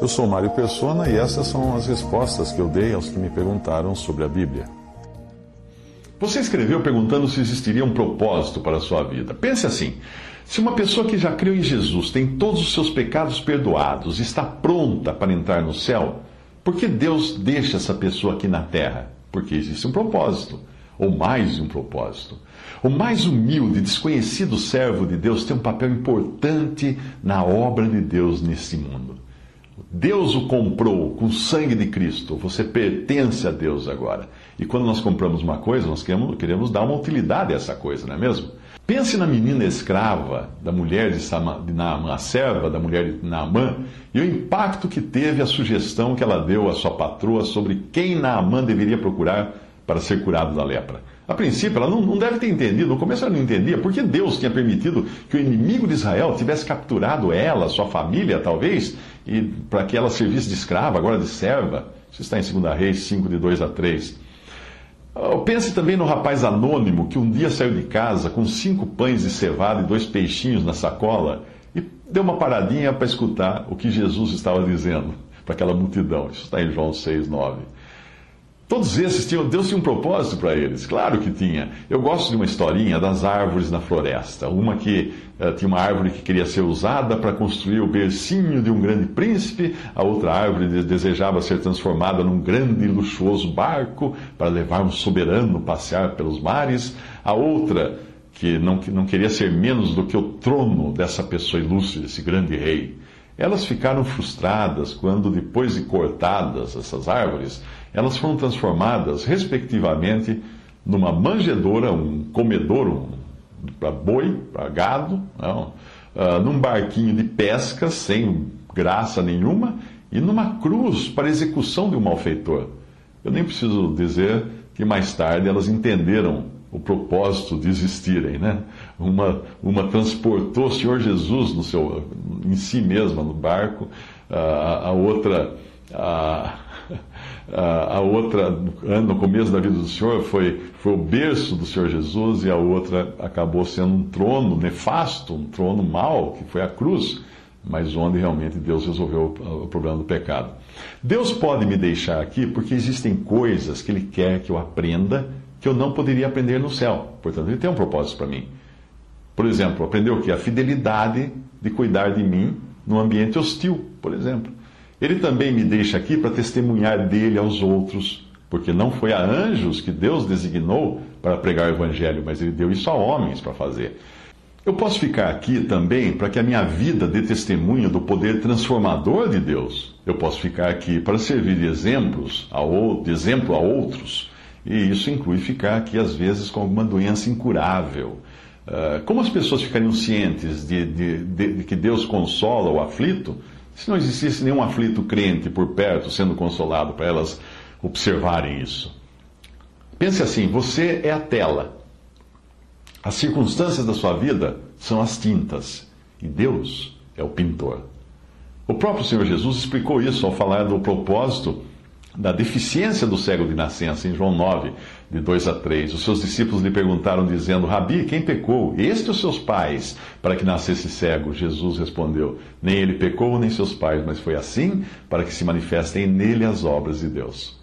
Eu sou Mário Persona e essas são as respostas que eu dei aos que me perguntaram sobre a Bíblia. Você escreveu perguntando se existiria um propósito para a sua vida. Pense assim: se uma pessoa que já creu em Jesus tem todos os seus pecados perdoados e está pronta para entrar no céu, por que Deus deixa essa pessoa aqui na terra? Porque existe um propósito, ou mais de um propósito. O mais humilde desconhecido servo de Deus tem um papel importante na obra de Deus nesse mundo. Deus o comprou com o sangue de Cristo. Você pertence a Deus agora. E quando nós compramos uma coisa, nós queremos, queremos dar uma utilidade a essa coisa, não é mesmo? Pense na menina escrava, da mulher de, Sama, de Naamã, a serva da mulher de Naamã, e o impacto que teve a sugestão que ela deu à sua patroa sobre quem Naamã deveria procurar para ser curado da lepra. A princípio, ela não, não, deve ter entendido, no começo ela não entendia, porque Deus tinha permitido que o inimigo de Israel tivesse capturado ela, sua família, talvez, e para que ela servisse de escrava, agora de serva. Isso está em 2 Reis 5, de 2 a 3. Pense também no rapaz anônimo que um dia saiu de casa com cinco pães de cevada e dois peixinhos na sacola e deu uma paradinha para escutar o que Jesus estava dizendo para aquela multidão. Isso está em João 6, 9. Todos esses tinham, Deus tinha um propósito para eles, claro que tinha. Eu gosto de uma historinha das árvores na floresta. Uma que uh, tinha uma árvore que queria ser usada para construir o bercinho de um grande príncipe, a outra árvore desejava ser transformada num grande e luxuoso barco para levar um soberano passear pelos mares, a outra que não, que não queria ser menos do que o trono dessa pessoa ilustre, desse grande rei. Elas ficaram frustradas quando, depois de cortadas essas árvores, elas foram transformadas, respectivamente, numa manjedoura, um comedouro para boi, para gado, não, uh, num barquinho de pesca sem graça nenhuma e numa cruz para execução de um malfeitor. Eu nem preciso dizer que mais tarde elas entenderam o propósito de existirem, né? Uma, uma transportou o Senhor Jesus no seu, em si mesma no barco, a, a outra, a, a outra, no começo da vida do Senhor, foi, foi o berço do Senhor Jesus e a outra acabou sendo um trono nefasto, um trono mau, que foi a cruz, mas onde realmente Deus resolveu o problema do pecado. Deus pode me deixar aqui porque existem coisas que Ele quer que eu aprenda que eu não poderia aprender no céu. Portanto, Ele tem um propósito para mim. Por exemplo, aprender o que? A fidelidade de cuidar de mim num ambiente hostil, por exemplo. Ele também me deixa aqui para testemunhar dele aos outros, porque não foi a anjos que Deus designou para pregar o evangelho, mas ele deu isso a homens para fazer. Eu posso ficar aqui também para que a minha vida dê testemunho do poder transformador de Deus. Eu posso ficar aqui para servir de exemplos, a, de exemplo a outros. E isso inclui ficar aqui, às vezes, com alguma doença incurável. Uh, como as pessoas ficariam cientes de, de, de que Deus consola o aflito se não existisse nenhum aflito crente por perto sendo consolado para elas observarem isso. Pense assim: você é a tela. As circunstâncias da sua vida são as tintas e Deus é o pintor. O próprio Senhor Jesus explicou isso ao falar do propósito da deficiência do cego de nascença, em João 9, de 2 a 3. Os seus discípulos lhe perguntaram, dizendo: Rabi, quem pecou? Este ou seus pais, para que nascesse cego? Jesus respondeu: Nem ele pecou, nem seus pais, mas foi assim para que se manifestem nele as obras de Deus.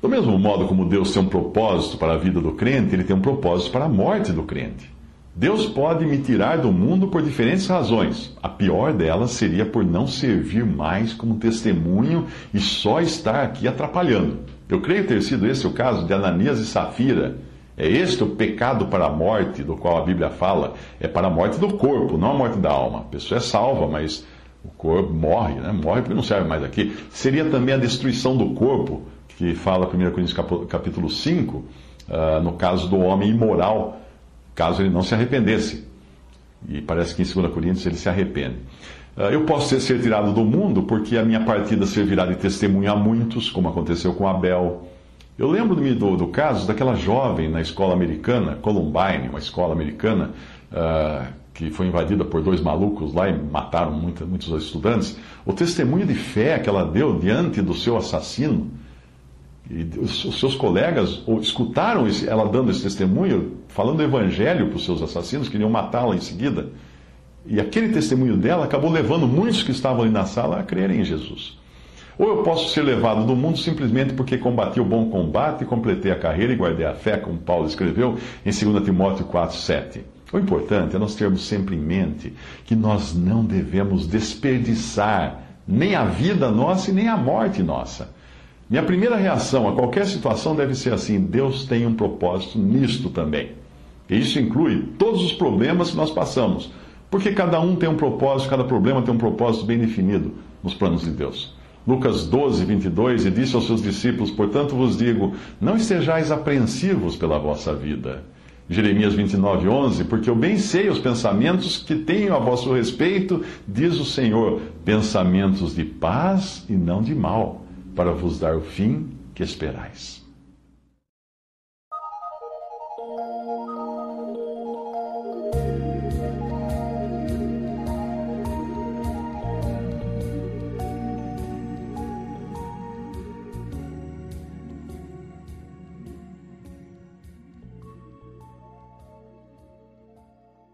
Do mesmo modo como Deus tem um propósito para a vida do crente, ele tem um propósito para a morte do crente. Deus pode me tirar do mundo por diferentes razões. A pior delas seria por não servir mais como testemunho e só estar aqui atrapalhando. Eu creio ter sido esse o caso de Ananias e Safira. É este o pecado para a morte do qual a Bíblia fala. É para a morte do corpo, não a morte da alma. A pessoa é salva, mas o corpo morre, né? morre porque não serve mais aqui. Seria também a destruição do corpo, que fala 1 Coríntios capítulo 5, uh, ah, no caso do homem imoral caso ele não se arrependesse. E parece que em 2 Coríntios ele se arrepende. Ah, eu posso ser tirado do mundo porque a minha partida servirá de testemunho a muitos, como aconteceu com Abel. Eu lembro-me do, do, caso daquela jovem na escola americana, Columbine, uma escola americana, uh, que foi invadida por dois malucos lá e mataram muita, muitos estudantes. O testemunho de fé que ela deu diante do seu assassino e os seus colegas escutaram ela dando esse testemunho, falando o evangelho para os seus assassinos, queriam matá-la em seguida. E aquele testemunho dela acabou levando muitos que estavam ali na sala a crerem em Jesus. Ou eu posso ser levado do mundo simplesmente porque combati o bom combate, completei a carreira e guardei a fé, como Paulo escreveu em 2 Timóteo 4, 7. O importante é nós termos sempre em mente que nós não devemos desperdiçar nem a vida nossa e nem a morte nossa. Minha primeira reação a qualquer situação deve ser assim: Deus tem um propósito nisto também. E isso inclui todos os problemas que nós passamos, porque cada um tem um propósito, cada problema tem um propósito bem definido nos planos de Deus. Lucas 12, 22, e disse aos seus discípulos: Portanto vos digo, não estejais apreensivos pela vossa vida. Jeremias 29, 11, porque eu bem sei os pensamentos que tenho a vosso respeito, diz o Senhor, pensamentos de paz e não de mal, para vos dar o fim que esperais.